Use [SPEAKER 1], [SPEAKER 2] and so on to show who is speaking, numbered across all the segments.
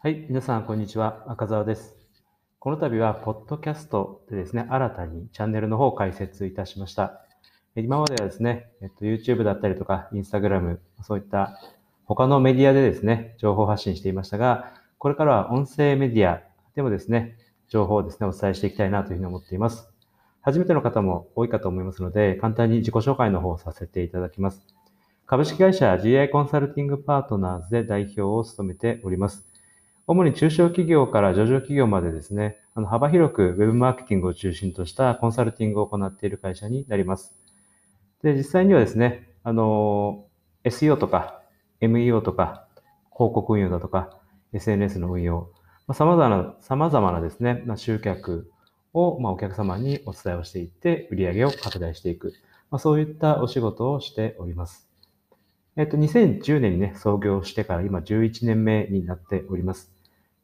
[SPEAKER 1] はい、皆さん、こんにちは。赤澤です。この度は、ポッドキャストでですね、新たにチャンネルの方を開設いたしました。今まではですね、えっと、YouTube だったりとか、Instagram、そういった他のメディアでですね、情報発信していましたが、これからは音声メディアでもですね、情報をですね、お伝えしていきたいなというふうに思っています。初めての方も多いかと思いますので、簡単に自己紹介の方をさせていただきます。株式会社 GI コンサルティングパートナーズで代表を務めております。主に中小企業から上場企業までですね、あの幅広く Web マーケティングを中心としたコンサルティングを行っている会社になります。で、実際にはですね、あの、SEO とか MEO とか広告運用だとか SNS の運用、まあ、様々な、様々なですね、まあ、集客を、まあ、お客様にお伝えをしていって売り上げを拡大していく、まあ、そういったお仕事をしております。えっと、2010年にね、創業してから今11年目になっております。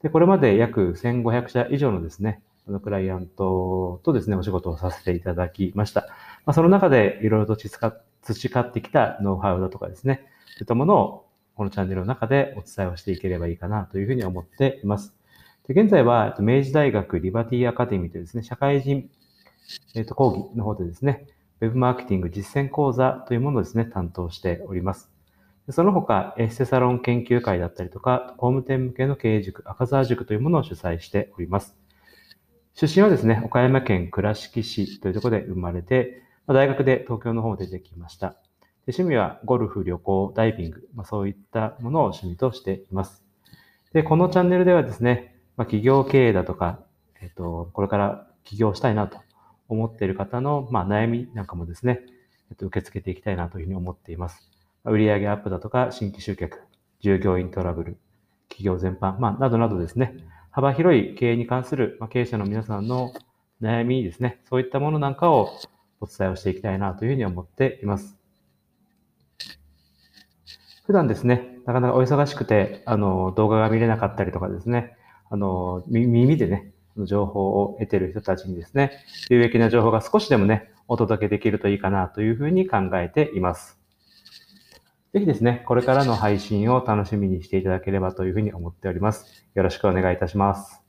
[SPEAKER 1] で、これまで約1500社以上のですね、あのクライアントとですね、お仕事をさせていただきました。まあ、その中でいろいろと培ってきたノウハウだとかですね、そういったものをこのチャンネルの中でお伝えをしていければいいかなというふうに思っています。で現在は明治大学リバティアカデミーというですね、社会人、えー、と講義の方でですね、Web マーケティング実践講座というものをですね、担当しております。その他、エステサロン研究会だったりとか、工務店向けの経営塾、赤沢塾というものを主催しております。出身はですね、岡山県倉敷市というところで生まれて、大学で東京の方で出てきました。で趣味はゴルフ、旅行、ダイビング、まあ、そういったものを趣味としています。で、このチャンネルではですね、まあ、企業経営だとか、えっ、と、これから起業したいなと思っている方の、まあ、悩みなんかもですね、えっと、受け付けていきたいなというふうに思っています。売上アップだとか、新規集客、従業員トラブル、企業全般、まあ、などなどですね、幅広い経営に関する、まあ、経営者の皆さんの悩みですね、そういったものなんかをお伝えをしていきたいなというふうに思っています。普段ですね、なかなかお忙しくて、あの、動画が見れなかったりとかですね、あの、耳でね、情報を得てる人たちにですね、有益な情報が少しでもね、お届けできるといいかなというふうに考えています。ぜひですね、これからの配信を楽しみにしていただければというふうに思っております。よろしくお願いいたします。